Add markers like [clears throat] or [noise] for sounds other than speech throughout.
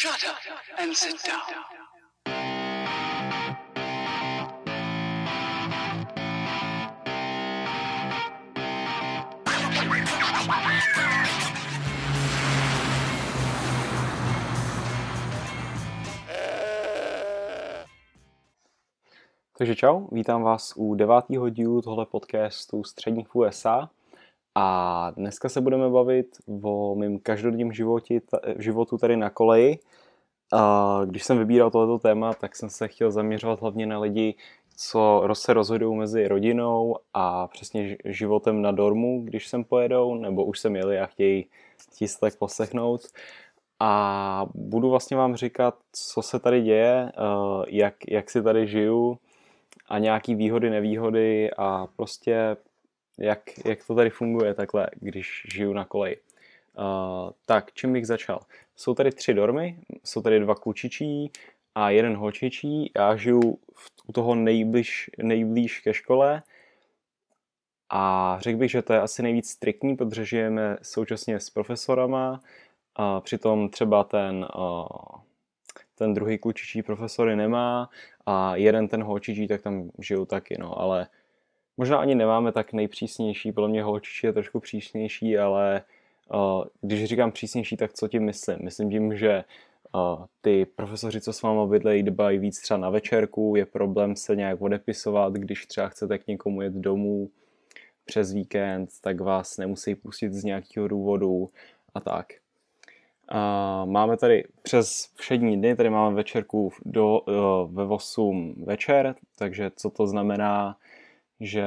Shut up and sit down. Takže čau, vítám vás u devátého dílu tohle podcastu Středních USA a dneska se budeme bavit o mém každodenním životě, životu tady na koleji. A když jsem vybíral tohleto téma, tak jsem se chtěl zaměřovat hlavně na lidi, co se rozhodují mezi rodinou a přesně životem na dormu, když sem pojedou, nebo už sem jeli a chtějí si tak poslechnout. A budu vlastně vám říkat, co se tady děje, jak, jak si tady žiju, a nějaký výhody, nevýhody a prostě jak, jak to tady funguje takhle, když žiju na koleji. Uh, tak, čím bych začal? Jsou tady tři dormy, jsou tady dva klučičí a jeden holčičí. Já žiju v, u toho nejbliž, nejblíž ke škole a řekl bych, že to je asi nejvíc striktní, protože žijeme současně s profesorama a přitom třeba ten uh, ten druhý klučičí profesory nemá a jeden ten holčičí, tak tam žiju taky, no, ale možná ani nemáme tak nejpřísnější, podle mě holčičí je trošku přísnější, ale uh, když říkám přísnější, tak co tím myslím? Myslím tím, že uh, ty profesoři, co s váma bydlejí, dbají víc třeba na večerku, je problém se nějak odepisovat, když třeba chcete k někomu jet domů přes víkend, tak vás nemusí pustit z nějakého důvodu a tak. A máme tady přes všední dny, tady máme večerku do, ve 8 večer, takže co to znamená, že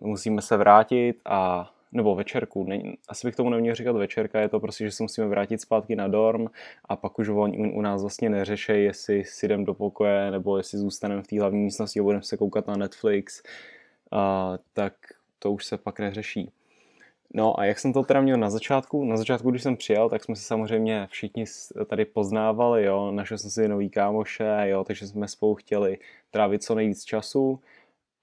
musíme se vrátit a nebo večerku, ne, asi bych tomu neměl říkat večerka, je to prostě, že se musíme vrátit zpátky na dorm a pak už oni u, nás vlastně neřeší, jestli si jdem do pokoje nebo jestli zůstaneme v té hlavní místnosti a budeme se koukat na Netflix, a, tak to už se pak neřeší. No a jak jsem to teda měl na začátku? Na začátku, když jsem přijel, tak jsme se samozřejmě všichni tady poznávali, jo, našel jsem si nový kámoše, jo, takže jsme spolu chtěli trávit co nejvíc času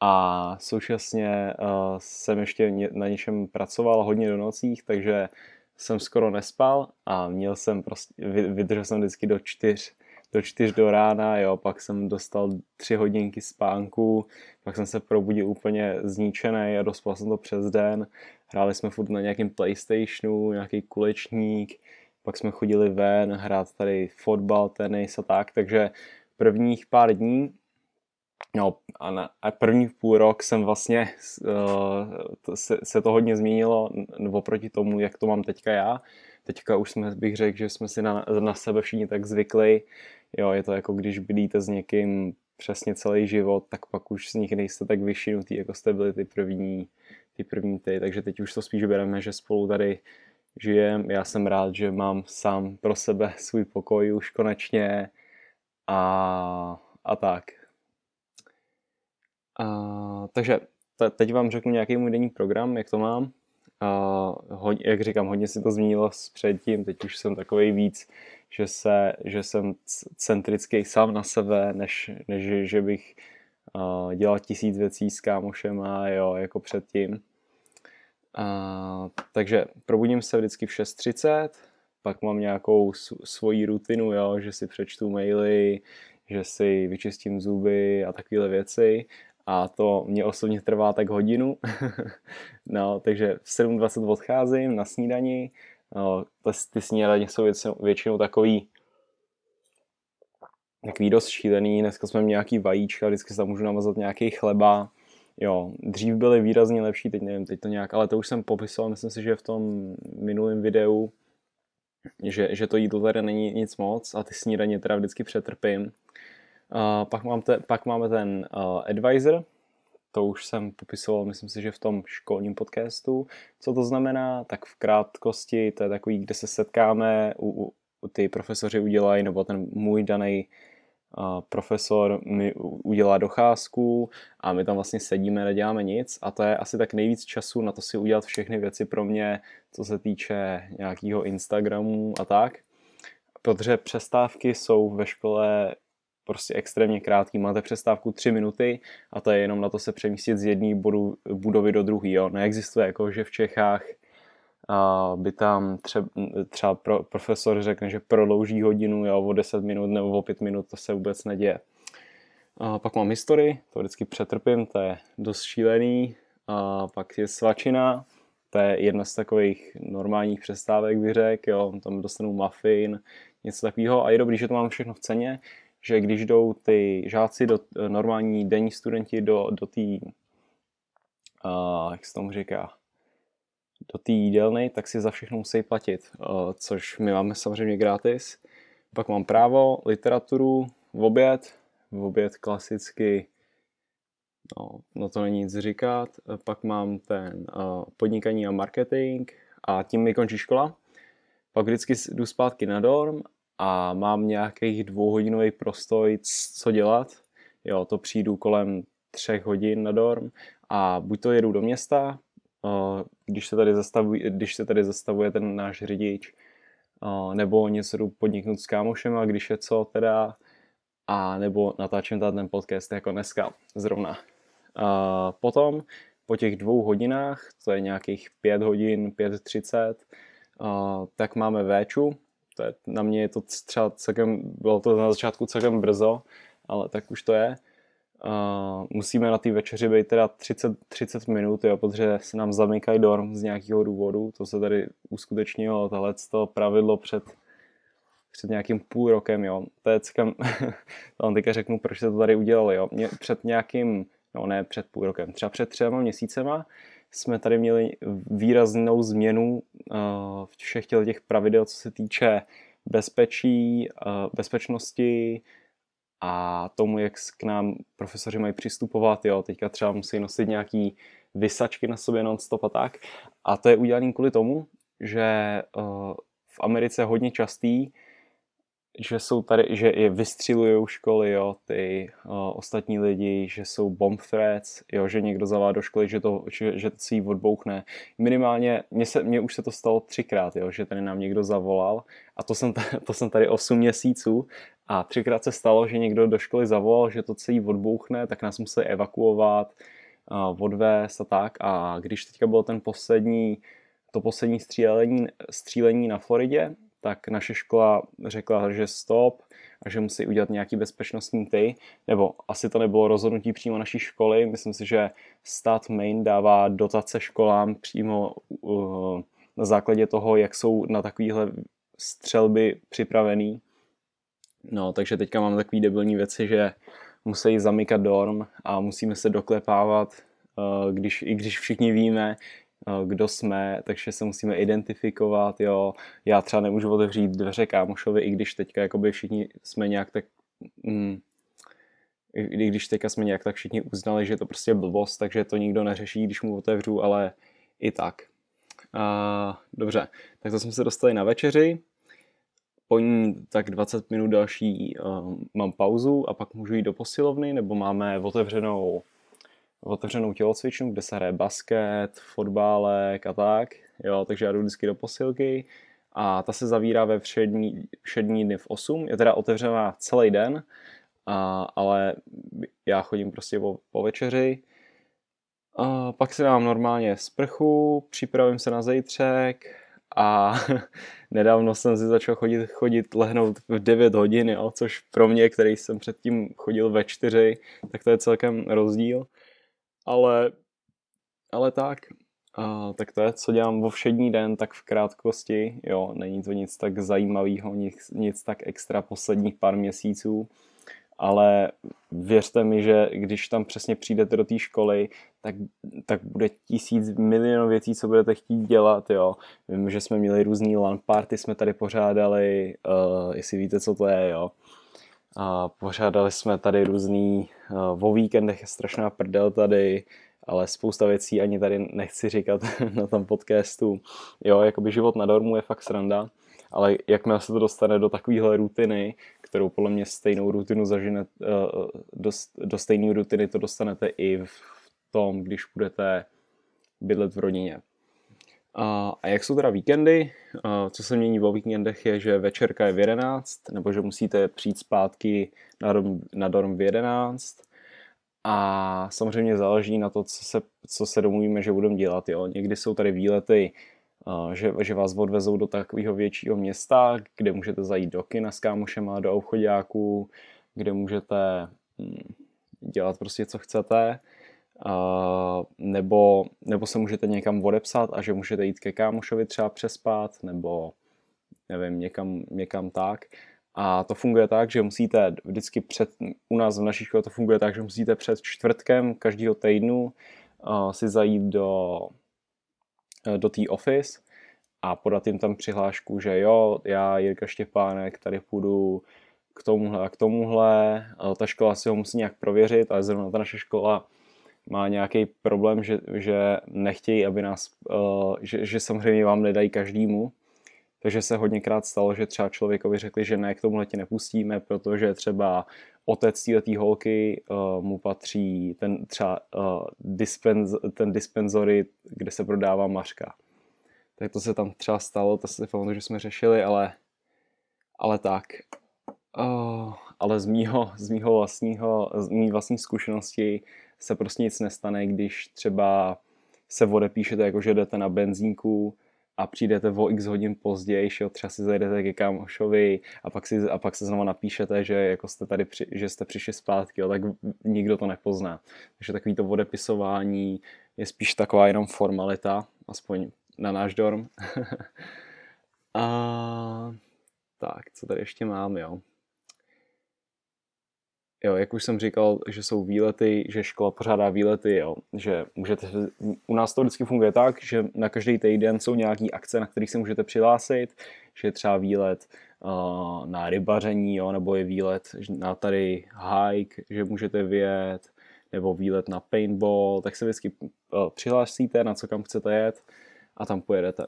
a současně uh, jsem ještě na něčem pracoval hodně do nocích, takže jsem skoro nespal a měl jsem prostě, vydržel jsem vždycky do čtyř, do čtyř do rána, jo, pak jsem dostal tři hodinky spánku, pak jsem se probudil úplně zničený a dospal jsem to přes den. Hráli jsme furt na nějakém Playstationu, nějaký kulečník, pak jsme chodili ven hrát tady fotbal, tenis a tak, takže prvních pár dní, no a, na, a první půl rok jsem vlastně, uh, se, se to hodně změnilo oproti tomu, jak to mám teďka já. Teďka už jsme, bych řekl, že jsme si na, na sebe všichni tak zvykli. Jo, je to jako když bydlíte s někým přesně celý život, tak pak už z nich nejste tak vyšinutý, jako jste byli ty první ty první ty, takže teď už to spíš bereme, že spolu tady žijem. Já jsem rád, že mám sám pro sebe svůj pokoj už konečně a, a tak. A, takže te, teď vám řeknu nějaký můj denní program, jak to mám. A, hodně, jak říkám, hodně si to změnilo s předtím, teď už jsem takový víc, že, se, že jsem centrický sám na sebe, než, než že bych uh, dělal tisíc věcí s kámošem a jo, jako předtím. A, takže probudím se vždycky v 6.30, pak mám nějakou svoji rutinu, jo, že si přečtu maily, že si vyčistím zuby a takovéhle věci. A to mě osobně trvá tak hodinu. [laughs] no, takže v 7.20 odcházím na snídani. No, ty snídaně jsou většinou, takový takový dost šílený. Dneska jsme měli nějaký vajíčka, vždycky se tam můžu namazat nějaký chleba Jo, dřív byly výrazně lepší, teď nevím, teď to nějak, ale to už jsem popisoval, myslím si, že v tom minulém videu, že, že to jídlo tady není nic moc a ty snídaně teda vždycky přetrpím. Pak, mám te, pak máme ten uh, advisor, to už jsem popisoval, myslím si, že v tom školním podcastu. Co to znamená? Tak v krátkosti to je takový, kde se setkáme, u, u, ty profesoři udělají, nebo ten můj daný profesor mi udělá docházku a my tam vlastně sedíme, neděláme nic a to je asi tak nejvíc času na to si udělat všechny věci pro mě, co se týče nějakého Instagramu a tak. Protože přestávky jsou ve škole prostě extrémně krátký. Máte přestávku 3 minuty a to je jenom na to se přemístit z jedné budovy do druhé. Neexistuje jako, že v Čechách by tam třeba, třeba pro, profesor řekne, že prodlouží hodinu jo, o 10 minut nebo o 5 minut, to se vůbec neděje. A pak mám historii, to vždycky přetrpím, to je dost šílený. A pak je svačina, to je jedna z takových normálních přestávek, bych řekl, jo, tam dostanu muffin, něco takového a je dobrý, že to mám všechno v ceně, že když jdou ty žáci, do, normální denní studenti do, do té, uh, jak se tomu říká, do té jídelny, tak si za všechno musí platit, uh, což my máme samozřejmě gratis. Pak mám právo, literaturu, v oběd, v oběd klasicky, no, no to není nic říkat. Pak mám ten uh, podnikání a marketing a tím mi končí škola. Pak vždycky jdu zpátky na dorm a mám nějakých dvouhodinový prostoj, co dělat. Jo, to přijdu kolem třech hodin na dorm a buď to jedu do města, když se tady zastavuje, když se tady zastavuje ten náš řidič, nebo něco jdu podniknout s kámošem a když je co teda, a nebo natáčím tady ten podcast jako dneska zrovna. A potom po těch dvou hodinách, to je nějakých pět hodin, 5.30, tak máme véču, to je, na mě je to třeba celkem, bylo to na začátku celkem brzo, ale tak už to je. Uh, musíme na té večeři být teda 30, 30 minut, jo, protože se nám zamykají dorm z nějakého důvodu. To se tady uskutečnilo, tohle to pravidlo před, před nějakým půl rokem, jo. To je celkem, [laughs] to vám teďka řeknu, proč se to tady udělali, jo. Mě, před nějakým, no ne před půl rokem, třeba před třema měsícema jsme tady měli výraznou změnu uh, všech těch pravidel, co se týče bezpečí, uh, bezpečnosti a tomu, jak k nám profesoři mají přistupovat. Jo, teďka třeba musí nosit nějaký vysačky na sobě non-stop a tak. A to je udělané kvůli tomu, že uh, v Americe je hodně častý, že jsou tady, že je vystřilují školy, jo, ty uh, ostatní lidi, že jsou bomb threats, jo, že někdo zavá do školy, že to, že, že si odbouchne. Minimálně, mně, se, mně už se to stalo třikrát, jo, že tady nám někdo zavolal a to jsem, [laughs] to jsem tady 8 měsíců a třikrát se stalo, že někdo do školy zavolal, že to celý odbouchne, tak nás museli evakuovat, uh, odvést a tak a když teďka bylo ten poslední, to poslední střílení, střílení na Floridě, tak naše škola řekla, že stop a že musí udělat nějaký bezpečnostní ty, nebo asi to nebylo rozhodnutí přímo naší školy, myslím si, že stát Maine dává dotace školám přímo uh, na základě toho, jak jsou na takovéhle střelby připravený. No, takže teďka mám takový debilní věci, že musí zamykat dorm a musíme se doklepávat, uh, když, i když všichni víme, kdo jsme, takže se musíme identifikovat, jo. Já třeba nemůžu otevřít dveře kámošovi, i když teďka jakoby všichni jsme nějak tak, mm, i když teďka jsme nějak tak všichni uznali, že je to prostě blbost, takže to nikdo neřeší, když mu otevřu, ale i tak. A, dobře, tak to jsme se dostali na večeři, po ní tak 20 minut další uh, mám pauzu a pak můžu jít do posilovny, nebo máme otevřenou otevřenou tělocvičnu, kde se hraje basket, fotbálek a tak, jo, takže já jdu vždycky do posilky. A ta se zavírá ve všední, všední dny v 8, je teda otevřená celý den, a, ale já chodím prostě po, po večeři, a pak si dám normálně sprchu, připravím se na zejtřek a [laughs] nedávno jsem si začal chodit, chodit lehnout v 9 hodin, jo, což pro mě, který jsem předtím chodil ve 4, tak to je celkem rozdíl ale, ale tak, a, tak to je, co dělám vo všední den, tak v krátkosti, jo, není to nic tak zajímavého, nic, nic tak extra posledních pár měsíců, ale věřte mi, že když tam přesně přijdete do té školy, tak, tak bude tisíc milion věcí, co budete chtít dělat, jo. Vím, že jsme měli různý LAN party, jsme tady pořádali, uh, jestli víte, co to je, jo. Pořádali jsme tady různý, uh, o víkendech je strašná prdel tady, ale spousta věcí ani tady nechci říkat [laughs] na tom podcastu. Jo, jakoby život na dormu je fakt sranda, ale jakmile se to dostane do takovéhle rutiny, kterou podle mě stejnou rutinu zažene, uh, do, do stejné rutiny to dostanete i v tom, když budete bydlet v rodině. A, a jak jsou teda víkendy? A co se mění o víkendech je, že večerka je v 11, nebo že musíte přijít zpátky na, dorm, na dorm v 11. A samozřejmě záleží na to, co se, co se domluvíme, že budeme dělat. Jo. Někdy jsou tady výlety že, že vás odvezou do takového většího města, kde můžete zajít do kina s kámošema, do obchodáků, kde můžete hm, dělat prostě co chcete, nebo, nebo se můžete někam odepsat a že můžete jít ke kámošovi třeba přespat, nebo nevím, někam, někam tak. A to funguje tak, že musíte vždycky před, u nás v naší škole to funguje tak, že musíte před čtvrtkem každého týdnu uh, si zajít do, do té office a podat jim tam přihlášku, že jo, já Jirka Štěpánek tady půjdu k tomuhle a k tomuhle. Uh, ta škola si ho musí nějak prověřit, ale zrovna ta naše škola má nějaký problém, že, že nechtějí, aby nás, uh, že, že samozřejmě vám nedají každému, takže se hodněkrát stalo, že třeba člověkovi řekli, že ne, k tomuhle tě nepustíme, protože třeba otec té holky uh, mu patří ten třeba uh, dispenz, ten dispenzory, kde se prodává mařka. Tak to se tam třeba stalo, to se pamatuju, že jsme řešili, ale, ale tak. Uh, ale z mýho, z mýho vlastního, z mý vlastní zkušenosti se prostě nic nestane, když třeba se odepíšete, jako že jdete na benzínku, a přijdete o x hodin později, jo, třeba si zajdete ke kámošovi a pak, si, a pak se znovu napíšete, že jako jste tady, při, že jste přišli zpátky, jo, tak nikdo to nepozná. Takže takový to odepisování je spíš taková jenom formalita, aspoň na náš dorm. [laughs] a tak, co tady ještě mám, jo. Jo, jak už jsem říkal, že jsou výlety, že škola pořádá výlety, jo, že můžete, u nás to vždycky funguje tak, že na každý týden jsou nějaký akce, na kterých se můžete přihlásit, že je třeba výlet uh, na rybaření, jo, nebo je výlet na tady hike, že můžete vyjet, nebo výlet na paintball, tak se vždycky uh, přihlásíte, na co kam chcete jet a tam pojedete.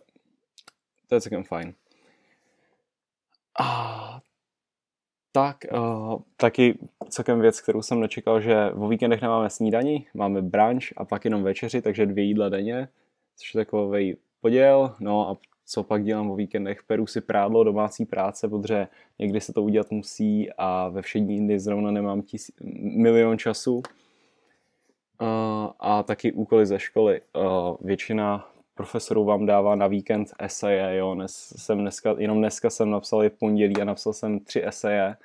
To je celkem fajn. A tak, uh, taky celkem věc, kterou jsem nečekal, že vo víkendech nemáme snídani, máme brunch a pak jenom večeři, takže dvě jídla denně, což je takový poděl. No a co pak dělám o víkendech? Peru si prádlo, domácí práce, protože někdy se to udělat musí a ve všední dny zrovna nemám tis, milion času. Uh, a taky úkoly ze školy. Uh, většina profesorů vám dává na víkend eseje, jo, Dnes jsem dneska, jenom dneska jsem napsal je v pondělí a napsal jsem tři eseje,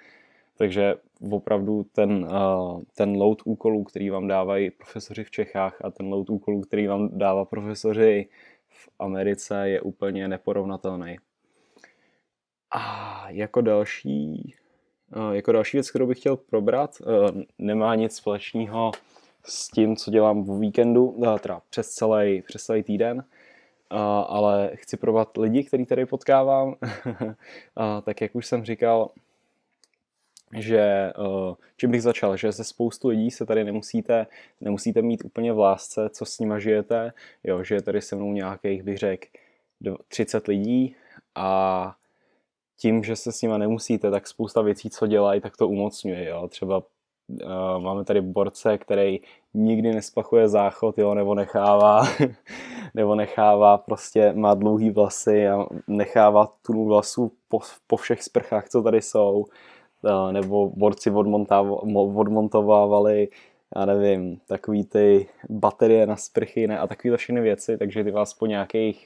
takže opravdu ten, uh, ten load úkolů, který vám dávají profesoři v Čechách a ten load úkolů, který vám dává profesoři v Americe je úplně neporovnatelný. A jako další, uh, jako další věc, kterou bych chtěl probrat, uh, nemá nic společného s tím, co dělám v víkendu, teda přes celý, přes celý týden, ale chci provat lidi, který tady potkávám. [laughs] tak jak už jsem říkal, že eh, čím bych začal, že ze spoustu lidí se tady nemusíte, nemusíte mít úplně v lásce, co s nima žijete, jo, že je tady se mnou nějakých, bych řekl, 30 lidí a tím, že se s nima nemusíte, tak spousta věcí, co dělají, tak to umocňuje, jo. Třeba máme tady borce, který nikdy nesplachuje záchod, jo, nebo nechává, [laughs] nebo nechává prostě, má dlouhý vlasy a nechává tu vlasu po, po všech sprchách, co tady jsou, uh, nebo borci odmontovávali, já nevím, takový ty baterie na sprchy ne, a takovýhle všechny věci, takže ty vás po nějakých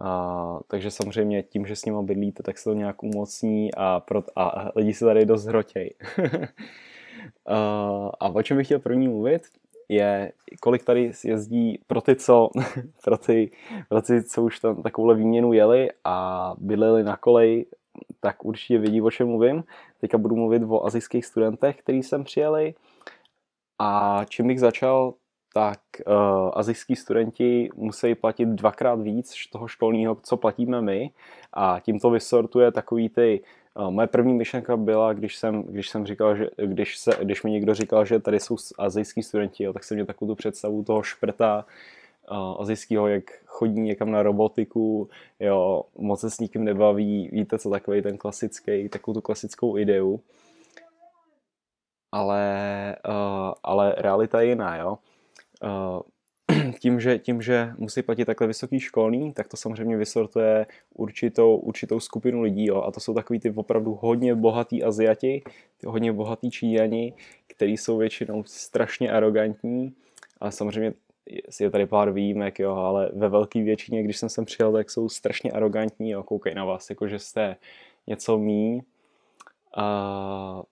a, takže samozřejmě tím, že s nimi bydlíte, tak se to nějak umocní a, pro, a lidi se tady dost hrotějí. [laughs] Uh, a o čem bych chtěl první mluvit, je, kolik tady jezdí pro ty, co, [laughs] pro ty, pro ty, co už tam takovouhle výměnu jeli a bydleli na koleji, tak určitě vidí, o čem mluvím. Teďka budu mluvit o azijských studentech, kteří sem přijeli. A čím bych začal, tak uh, azijský studenti musí platit dvakrát víc toho školního, co platíme my. A tím to vysortuje takový ty Moje první myšlenka byla, když jsem, když jsem říkal, že když, se, když mi někdo říkal, že tady jsou azijský studenti, jo, tak jsem měl takovou tu představu toho šprta uh, azijského, jak chodí někam na robotiku, jo, moc se s nikým nebaví, víte co, takový ten klasický, takovou tu klasickou ideu. Ale, uh, ale realita je jiná, jo. Uh, [clears throat] tím, že, tím, že musí platit takhle vysoký školní, tak to samozřejmě vysortuje určitou, určitou skupinu lidí. Jo. A to jsou takový ty opravdu hodně bohatý Aziati, ty hodně bohatý Číňani, kteří jsou většinou strašně arrogantní. A samozřejmě je tady pár výjimek, jo, ale ve velké většině, když jsem sem přijel, tak jsou strašně arrogantní, jo, koukají na vás, jako že jste něco mý. A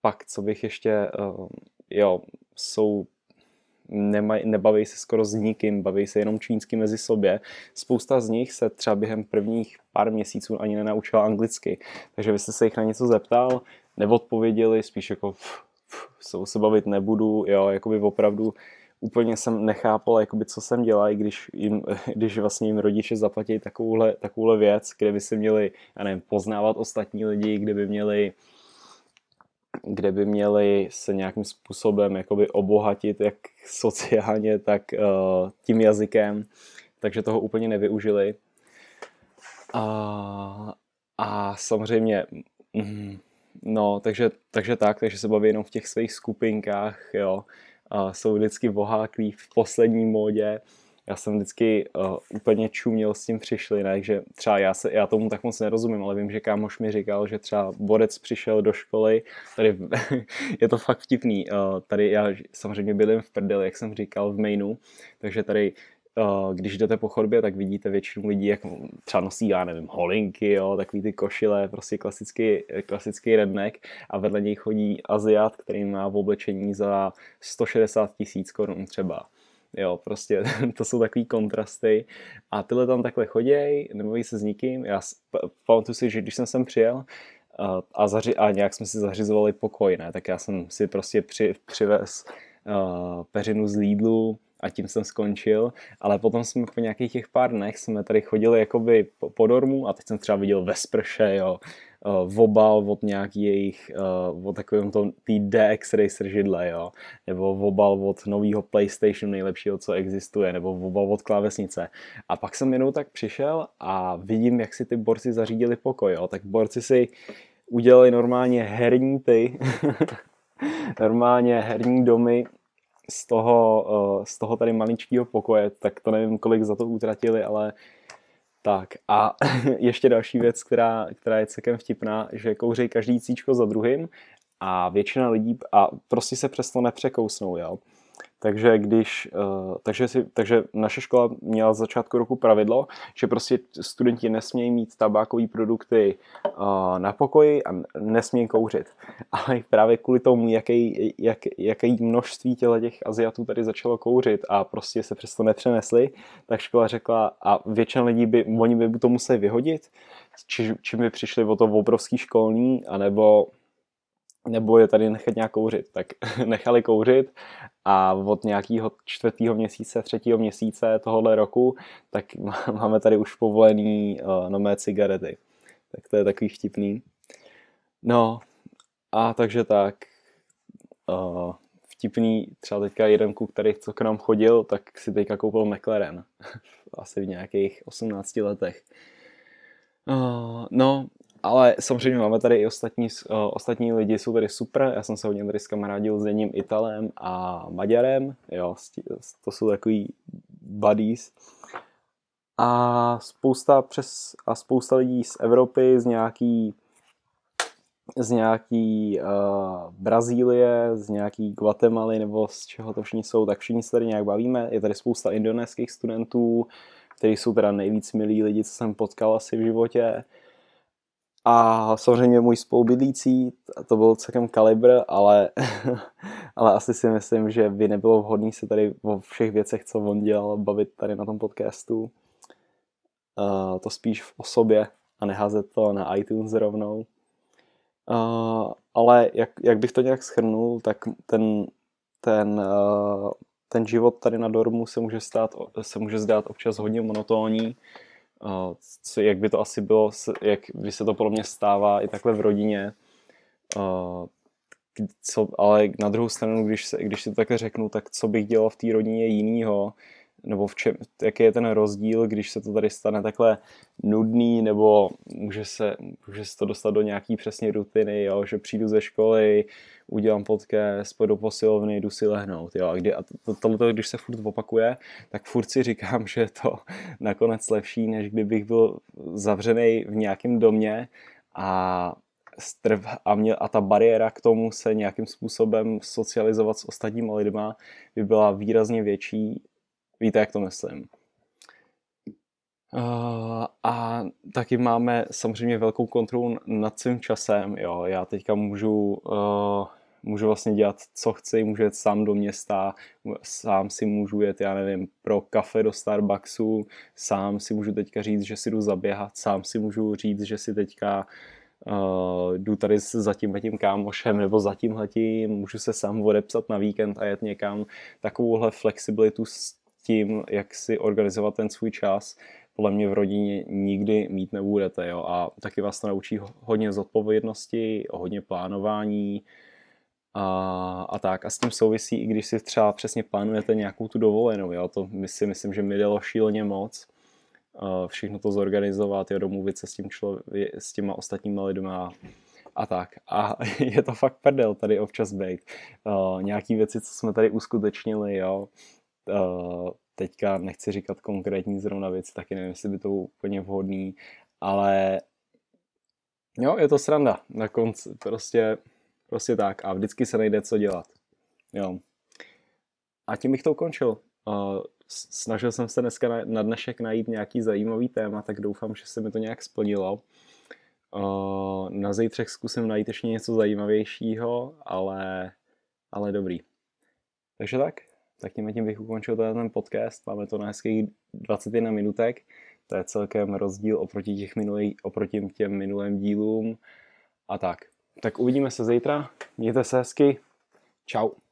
pak, co bych ještě, uh, jo, jsou nemaj, nebaví se skoro s nikým, baví se jenom čínsky mezi sobě. Spousta z nich se třeba během prvních pár měsíců ani nenaučila anglicky, takže vy jste se jich na něco zeptal, neodpověděli, spíš jako pff, pff, se bavit nebudu, jo, jakoby opravdu úplně jsem nechápal, jakoby, co jsem dělal, když, jim, [laughs] když vlastně jim rodiče zaplatí takovouhle, takovouhle věc, kde by si měli, já nevím, poznávat ostatní lidi, kde by měli kde by měli se nějakým způsobem jakoby obohatit jak sociálně, tak uh, tím jazykem, takže toho úplně nevyužili. A, a samozřejmě, mm, no, takže, takže tak, takže se baví jenom v těch svých skupinkách, jo, a jsou vždycky boháklí v poslední módě, já jsem vždycky uh, úplně čuměl s tím přišli, ne? že třeba já, se, já tomu tak moc nerozumím, ale vím, že kámoš mi říkal, že třeba Borec přišel do školy, tady [laughs] je to fakt vtipný, uh, tady já samozřejmě bydlím v prdeli, jak jsem říkal, v mainu, takže tady uh, když jdete po chodbě, tak vidíte většinu lidí, jak třeba nosí, já nevím, holinky, jo, takový ty košile, prostě klasický, klasický redneck a vedle něj chodí Aziat, který má v oblečení za 160 tisíc korun třeba. Jo, prostě [laughs] to jsou takový kontrasty a tyhle tam takhle choděj, nemluví se s nikým. Já pamatuju si, že když jsem sem přijel a, a, zaři, a nějak jsme si zařizovali pokoj, ne, tak já jsem si prostě při, přivez uh, peřinu z Lidlu, a tím jsem skončil, ale potom jsme po nějakých těch pár dnech jsme tady chodili jakoby po, po dormu a teď jsem třeba viděl ve sprše, jo, uh, obal od nějaký jejich, od takovém tom tý DX Racer židle, jo, nebo obal od nového PlayStation nejlepšího, co existuje, nebo obal od klávesnice. A pak jsem jenom tak přišel a vidím, jak si ty borci zařídili pokoj, jo, tak borci si udělali normálně herní ty, [laughs] normálně herní domy z toho, eh, z toho tady maličkého pokoje, tak to nevím, kolik za to utratili, ale tak a [laughs] ještě další věc, která, která je celkem vtipná, že kouří každý cíčko za druhým a většina lidí a prostě se přesto nepřekousnou, jo. Takže, když, uh, takže, si, takže naše škola měla z začátku roku pravidlo, že prostě studenti nesmějí mít tabákové produkty uh, na pokoji a nesmějí kouřit. [laughs] Ale právě kvůli tomu, jaký, jak, jaký množství těle těch Aziatů tady začalo kouřit a prostě se přesto nepřenesli, tak škola řekla, a většina lidí by, oni by to museli vyhodit, či, čím by přišli o to obrovský školní, anebo nebo je tady nechat nějak kouřit. Tak [laughs] nechali kouřit a od nějakého čtvrtého měsíce, třetího měsíce tohohle roku, tak [laughs] máme tady už povolený uh, nové cigarety. Tak to je takový vtipný. No a takže tak. Uh, vtipný, třeba teďka jeden kluk, který co k nám chodil, tak si teďka koupil McLaren. [laughs] Asi v nějakých 18 letech. Uh, no ale samozřejmě máme tady i ostatní, uh, ostatní lidi, jsou tady super. Já jsem se hodně tady skamarádil s jedním Italem a Maďarem. Jo, to jsou takový buddies. A spousta, přes, a spousta lidí z Evropy, z nějaký z nějaký uh, Brazílie, z nějaký Guatemaly nebo z čeho to všichni jsou, tak všichni se tady nějak bavíme. Je tady spousta indonéských studentů, kteří jsou teda nejvíc milí lidi, co jsem potkal asi v životě. A samozřejmě můj spolubydlící, to byl celkem kalibr, ale, [laughs] ale asi si myslím, že by nebylo vhodné se tady o všech věcech, co on dělal, bavit tady na tom podcastu. Uh, to spíš v osobě a neházet to na iTunes rovnou. Uh, ale jak, jak bych to nějak schrnul, tak ten, ten, uh, ten život tady na dormu se může, stát, se může zdát občas hodně monotónní, co, jak by to asi bylo, jak by se to podle mě stává i takhle v rodině. Co, ale na druhou stranu, když, se, když si to takhle řeknu, tak co bych dělal v té rodině jinýho, nebo v čem, jaký je ten rozdíl, když se to tady stane takhle nudný, nebo může se, může se to dostat do nějaký přesně rutiny, jo, že přijdu ze školy, udělám podcast, půjdu do posilovny, jdu si lehnout. Jo. A, kdy, a to, tohle, když se furt opakuje, tak furt si říkám, že je to nakonec lepší, než kdybych byl zavřený v nějakém domě a strv a, mě, a ta bariéra k tomu se nějakým způsobem socializovat s ostatníma lidma by byla výrazně větší Víte, jak to myslím. Uh, a taky máme samozřejmě velkou kontrolu nad svým časem. Jo. Já teďka můžu, uh, můžu vlastně dělat, co chci, můžu jet sám do města, sám si můžu jet, já nevím, pro kafe do Starbucksu, sám si můžu teďka říct, že si jdu zaběhat, sám si můžu říct, že si teďka uh, jdu tady za tím tím kámošem nebo za tímhletím, můžu se sám odepsat na víkend a jet někam. Takovouhle flexibilitu tím, jak si organizovat ten svůj čas, podle mě v rodině nikdy mít nebudete. Jo? A taky vás to naučí hodně zodpovědnosti, hodně plánování a, a tak. A s tím souvisí, i když si třeba přesně plánujete nějakou tu dovolenou. Jo? To my si myslím, že mi dalo šíleně moc všechno to zorganizovat, jo, domluvit se s, tím člově- s těma ostatníma lidma a tak. A [laughs] je to fakt prdel tady občas být. Uh, nějaký věci, co jsme tady uskutečnili, jo, teďka nechci říkat konkrétní zrovna věci, taky nevím, jestli by to úplně vhodný, ale jo, je to sranda. Na konci prostě, prostě tak. A vždycky se nejde co dělat. Jo. A tím bych to ukončil. Uh, snažil jsem se dneska na, dnešek najít nějaký zajímavý téma, tak doufám, že se mi to nějak splnilo. Uh, na zítřek zkusím najít ještě něco zajímavějšího, ale, ale dobrý. Takže tak, tak tím tím bych ukončil ten podcast. Máme to na hezkých 21 minutek. To je celkem rozdíl oproti, těch minulý, oproti těm minulým dílům. A tak. Tak uvidíme se zítra. Mějte se hezky. Ciao.